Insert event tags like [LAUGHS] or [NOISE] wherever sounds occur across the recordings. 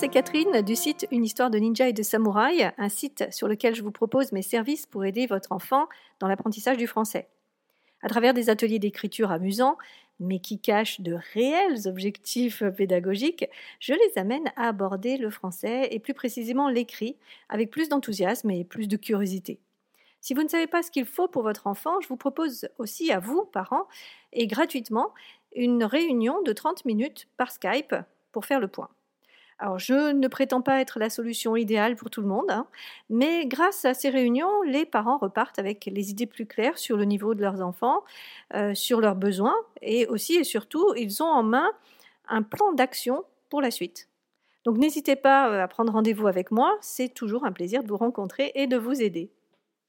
c'est Catherine du site Une histoire de ninja et de samouraï, un site sur lequel je vous propose mes services pour aider votre enfant dans l'apprentissage du français. À travers des ateliers d'écriture amusants, mais qui cachent de réels objectifs pédagogiques, je les amène à aborder le français et plus précisément l'écrit avec plus d'enthousiasme et plus de curiosité. Si vous ne savez pas ce qu'il faut pour votre enfant, je vous propose aussi à vous, parents, et gratuitement, une réunion de 30 minutes par Skype pour faire le point. Alors, je ne prétends pas être la solution idéale pour tout le monde, hein, mais grâce à ces réunions, les parents repartent avec les idées plus claires sur le niveau de leurs enfants, euh, sur leurs besoins, et aussi et surtout, ils ont en main un plan d'action pour la suite. Donc, n'hésitez pas euh, à prendre rendez-vous avec moi, c'est toujours un plaisir de vous rencontrer et de vous aider.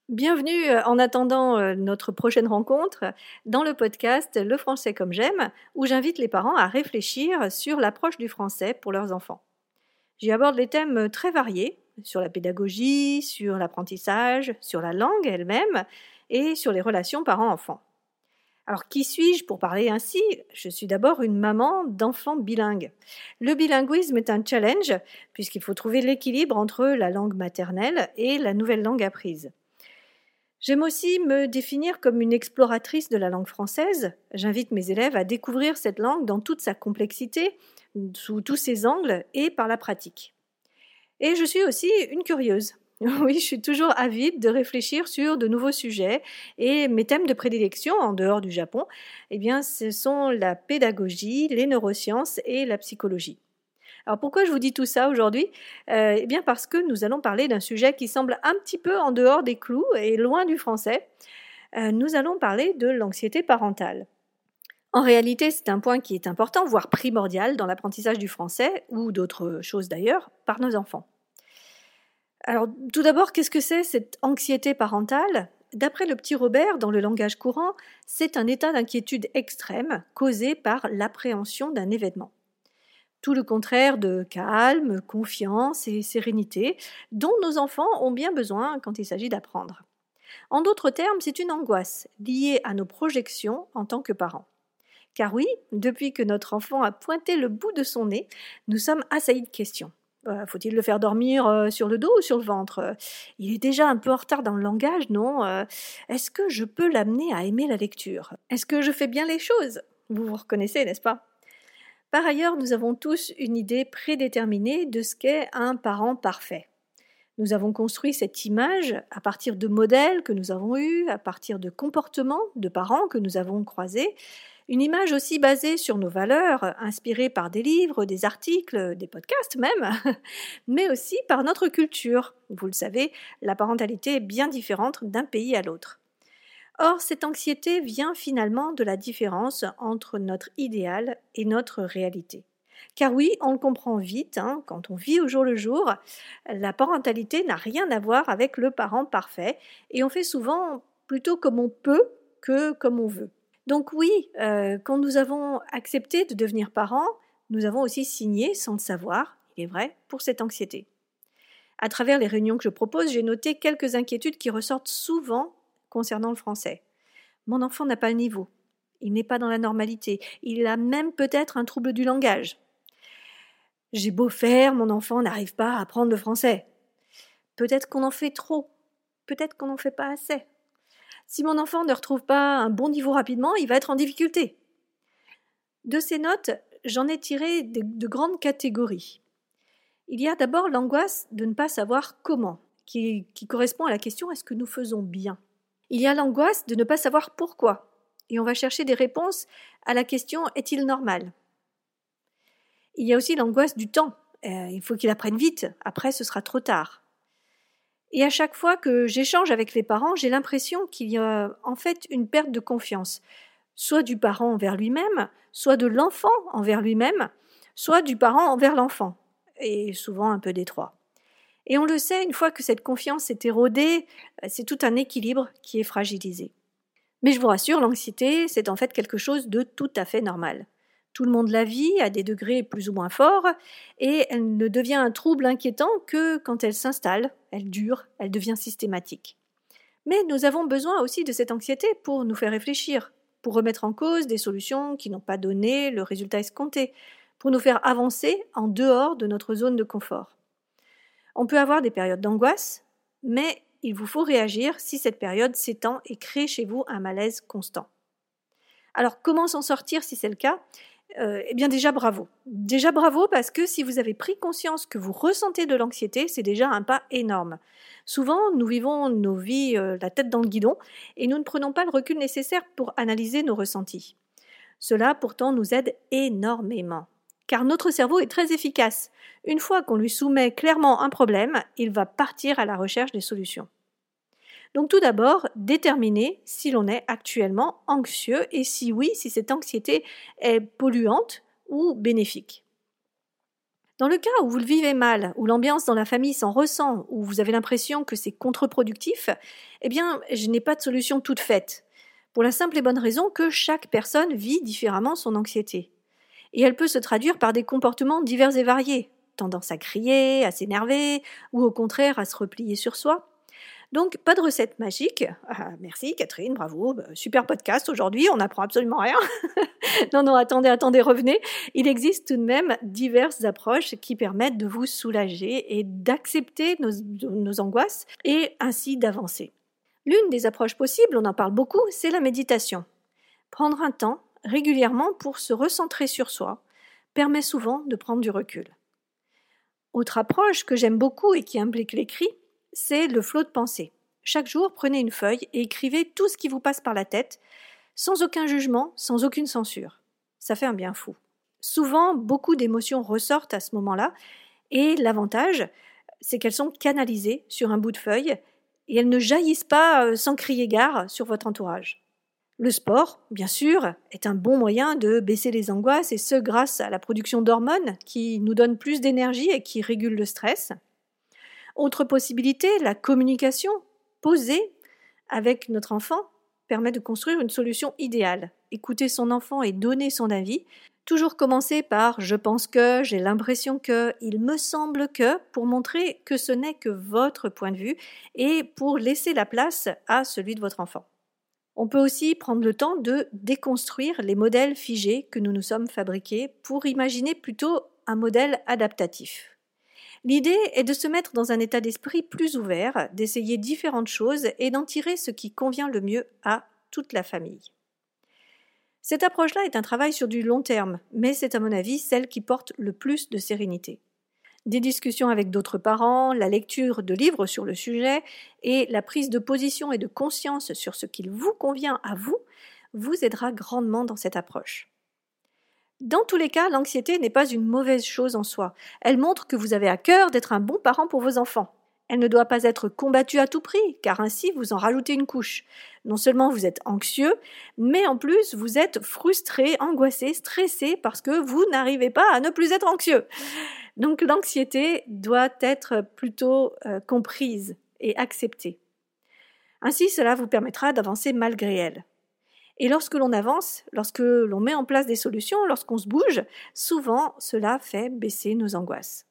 Bienvenue euh, en attendant notre prochaine rencontre dans le podcast Le français comme j'aime, où j'invite les parents à réfléchir sur l'approche du français pour leurs enfants. J'y aborde des thèmes euh, très variés sur la pédagogie, sur l'apprentissage, sur la langue elle-même et sur les relations parents-enfants. Alors qui suis-je pour parler ainsi? Je suis d'abord une maman d'enfants bilingues. Le bilinguisme est un challenge puisqu'il faut trouver l'équilibre entre la langue maternelle et la nouvelle langue apprise. J'aime aussi me définir comme une exploratrice de la langue française. J'invite mes élèves à découvrir cette langue dans toute sa complexité sous tous ses angles et par la pratique. Et je suis aussi une curieuse. [LAUGHS] Oui, je suis toujours avide de réfléchir sur de nouveaux sujets et mes thèmes de prédilection en dehors du Japon, eh bien, ce sont la pédagogie, les neurosciences et la psychologie. Alors pourquoi je vous dis tout ça aujourd'hui? Euh, Eh bien parce que nous allons parler d'un sujet qui semble un petit peu en dehors des clous et loin du français. Euh, nous allons parler de l'anxiété parentale. En réalité, c'est un point qui est important, voire primordial dans l'apprentissage du français, ou d'autres choses d'ailleurs, par nos enfants. Alors, tout d'abord, qu'est-ce que c'est cette anxiété parentale? D'après le petit Robert, dans le langage courant, c'est un état d'inquiétude extrême causé par l'appréhension d'un événement. Tout le contraire de calme, confiance et sérénité dont nos enfants ont bien besoin quand il s'agit d'apprendre. En d'autres termes, c'est une angoisse liée à nos projections en tant que parents. Car oui, depuis que notre enfant a pointé le bout de son nez, nous sommes assaillis de questions. Euh, faut-il le faire dormir euh, sur le dos ou sur le ventre? Il est déjà un peu en retard dans le langage, non? Euh, Est-ce que je peux l'amener à aimer la lecture? Est-ce que je fais bien les choses? Vous vous reconnaissez, n'est-ce pas? Par ailleurs, nous avons tous une idée prédéterminée de ce qu'est un parent parfait. Nous avons construit cette image à partir de modèles que nous avons eus, à partir de comportements de parents que nous avons croisés, une image aussi basée sur nos valeurs, inspirée par des livres, des articles, des podcasts même, [LAUGHS] mais aussi par notre culture. Vous le savez, la parentalité est bien différente d'un pays à l'autre. Or, cette anxiété vient finalement de la différence entre notre idéal et notre réalité. Car oui, on le comprend vite, hein, quand on vit au jour le jour, la parentalité n'a rien à voir avec le parent parfait, et on fait souvent plutôt comme on peut que comme on veut. Donc oui, euh, quand nous avons accepté de devenir parents, nous avons aussi signé, sans le savoir, il est vrai, pour cette anxiété. À travers les réunions que je propose, j'ai noté quelques inquiétudes qui ressortent souvent concernant le français. Mon enfant n'a pas le niveau, il n'est pas dans la normalité, il a même peut-être un trouble du langage. J'ai beau faire, mon enfant n'arrive pas à apprendre le français. Peut-être qu'on en fait trop, peut-être qu'on n'en fait pas assez. Si mon enfant ne retrouve pas un bon niveau rapidement, il va être en difficulté. De ces notes, j'en ai tiré de, grandes catégories. Il y a d'abord l'angoisse de ne pas savoir comment, qui, qui correspond à la question est-ce que nous faisons bien? Il y a l'angoisse de ne pas savoir pourquoi, et on va chercher des réponses à la question est-il normal? Il y a aussi l'angoisse du temps. Euh, il faut qu'il apprenne vite, après ce sera trop tard. Et à chaque fois que j'échange avec les parents, j'ai l'impression qu'il y a en fait une perte de confiance, soit du parent envers lui-même, soit de l'enfant envers lui-même, soit du parent envers l'enfant, et souvent un peu des trois. Et on le sait, une fois que cette confiance est érodée, c'est tout un équilibre qui est fragilisé. Mais je vous rassure, l'anxiété, c'est en fait quelque chose de tout à fait normal. Tout le monde la vit à des degrés plus ou moins forts, et elle ne devient un trouble inquiétant que quand elle s'installe, elle dure, elle devient systématique. Mais nous avons besoin aussi de cette anxiété pour nous faire réfléchir, pour remettre en cause des solutions qui n'ont pas donné le résultat escompté, pour nous faire avancer en dehors de notre zone de confort. On peut avoir des périodes d'angoisse, mais il vous faut réagir si cette période s'étend et crée chez vous un malaise constant. Alors comment s'en sortir si c'est le cas? Euh, eh bien déjà bravo. Déjà bravo parce que si vous avez pris conscience que vous ressentez de l'anxiété, c'est déjà un pas énorme. Souvent, nous vivons nos vies euh, la tête dans le guidon et nous ne prenons pas le recul nécessaire pour analyser nos ressentis. Cela pourtant nous aide énormément. Car notre cerveau est très efficace. Une fois qu'on lui soumet clairement un problème, il va partir à la recherche des solutions. Donc tout d'abord, déterminer si l'on est actuellement anxieux et si oui, si cette anxiété est polluante ou bénéfique. Dans le cas où vous le vivez mal, où l'ambiance dans la famille s'en ressent, où vous avez l'impression que c'est contre-productif, eh bien, je n'ai pas de solution toute faite. Pour la simple et bonne raison que chaque personne vit différemment son anxiété. Et elle peut se traduire par des comportements divers et variés, tendance à crier, à s'énerver, ou au contraire à se replier sur soi. Donc, pas de recette magique. Ah, merci Catherine, bravo. Bah, super podcast aujourd'hui, on n'apprend absolument rien. [LAUGHS] non, non, attendez, attendez, revenez. Il existe tout de même diverses approches qui permettent de vous soulager et d'accepter nos, nos angoisses et ainsi d'avancer. L'une des approches possibles, on en parle beaucoup, c'est la méditation. Prendre un temps régulièrement pour se recentrer sur soi permet souvent de prendre du recul. Autre approche que j'aime beaucoup et qui implique l'écrit, c'est le flot de pensée. Chaque jour, prenez une feuille et écrivez tout ce qui vous passe par la tête, sans aucun jugement, sans aucune censure. Ça fait un bien fou. Souvent, beaucoup d'émotions ressortent à ce moment-là, et l'avantage, c'est qu'elles sont canalisées sur un bout de feuille, et elles ne jaillissent pas euh, sans crier gare sur votre entourage. Le sport, bien sûr, est un bon moyen de baisser les angoisses, et ce grâce à la production d'hormones qui nous donnent plus d'énergie et qui régulent le stress. Autre possibilité, la communication posée avec notre enfant permet de construire une solution idéale. Écouter son enfant et donner son avis. Toujours commencer par je pense que, j'ai l'impression que, il me semble que, pour montrer que ce n'est que votre point de vue et pour laisser la place à celui de votre enfant. On peut aussi prendre le temps de déconstruire les modèles figés que nous nous sommes fabriqués pour imaginer plutôt un modèle adaptatif. L'idée est de se mettre dans un état d'esprit plus ouvert, d'essayer différentes choses et d'en tirer ce qui convient le mieux à toute la famille. Cette approche-là est un travail sur du long terme, mais c'est à mon avis celle qui porte le plus de sérénité. Des discussions avec d'autres parents, la lecture de livres sur le sujet et la prise de position et de conscience sur ce qu'il vous convient à vous vous aidera grandement dans cette approche. Dans tous les cas, l'anxiété n'est pas une mauvaise chose en soi. Elle montre que vous avez à cœur d'être un bon parent pour vos enfants. Elle ne doit pas être combattue à tout prix, car ainsi vous en rajoutez une couche. Non seulement vous êtes anxieux, mais en plus vous êtes frustré, angoissé, stressé parce que vous n'arrivez pas à ne plus être anxieux. Donc l'anxiété doit être plutôt euh, comprise et acceptée. Ainsi, cela vous permettra d'avancer malgré elle. Et lorsque l'on avance, lorsque l'on met en place des solutions, lorsqu'on se bouge, souvent cela fait baisser nos angoisses.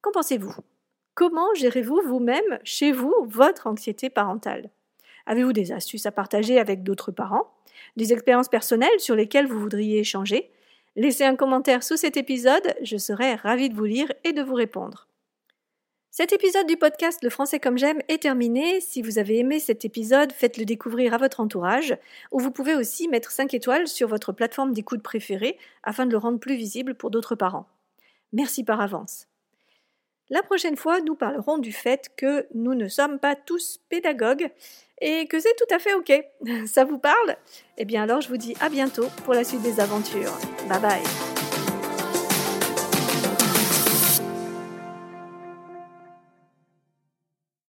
Qu'en pensez-vous? Comment gérez-vous vous-même, chez vous, votre anxiété parentale? Avez-vous des astuces à partager avec d'autres parents? Des expériences personnelles sur lesquelles vous voudriez échanger? Laissez un commentaire sous cet épisode, je serai ravie de vous lire et de vous répondre. Cet épisode du podcast Le français comme j'aime est terminé. Si vous avez aimé cet épisode, faites-le découvrir à votre entourage, ou vous pouvez aussi mettre 5 étoiles sur votre plateforme d'écoute préférée afin de le rendre plus visible pour d'autres parents. Merci par avance. La prochaine fois, nous parlerons du fait que nous ne sommes pas tous pédagogues et que c'est tout à fait OK. [LAUGHS] Ça vous parle? Eh bien alors, je vous dis à bientôt pour la suite des aventures. Bye bye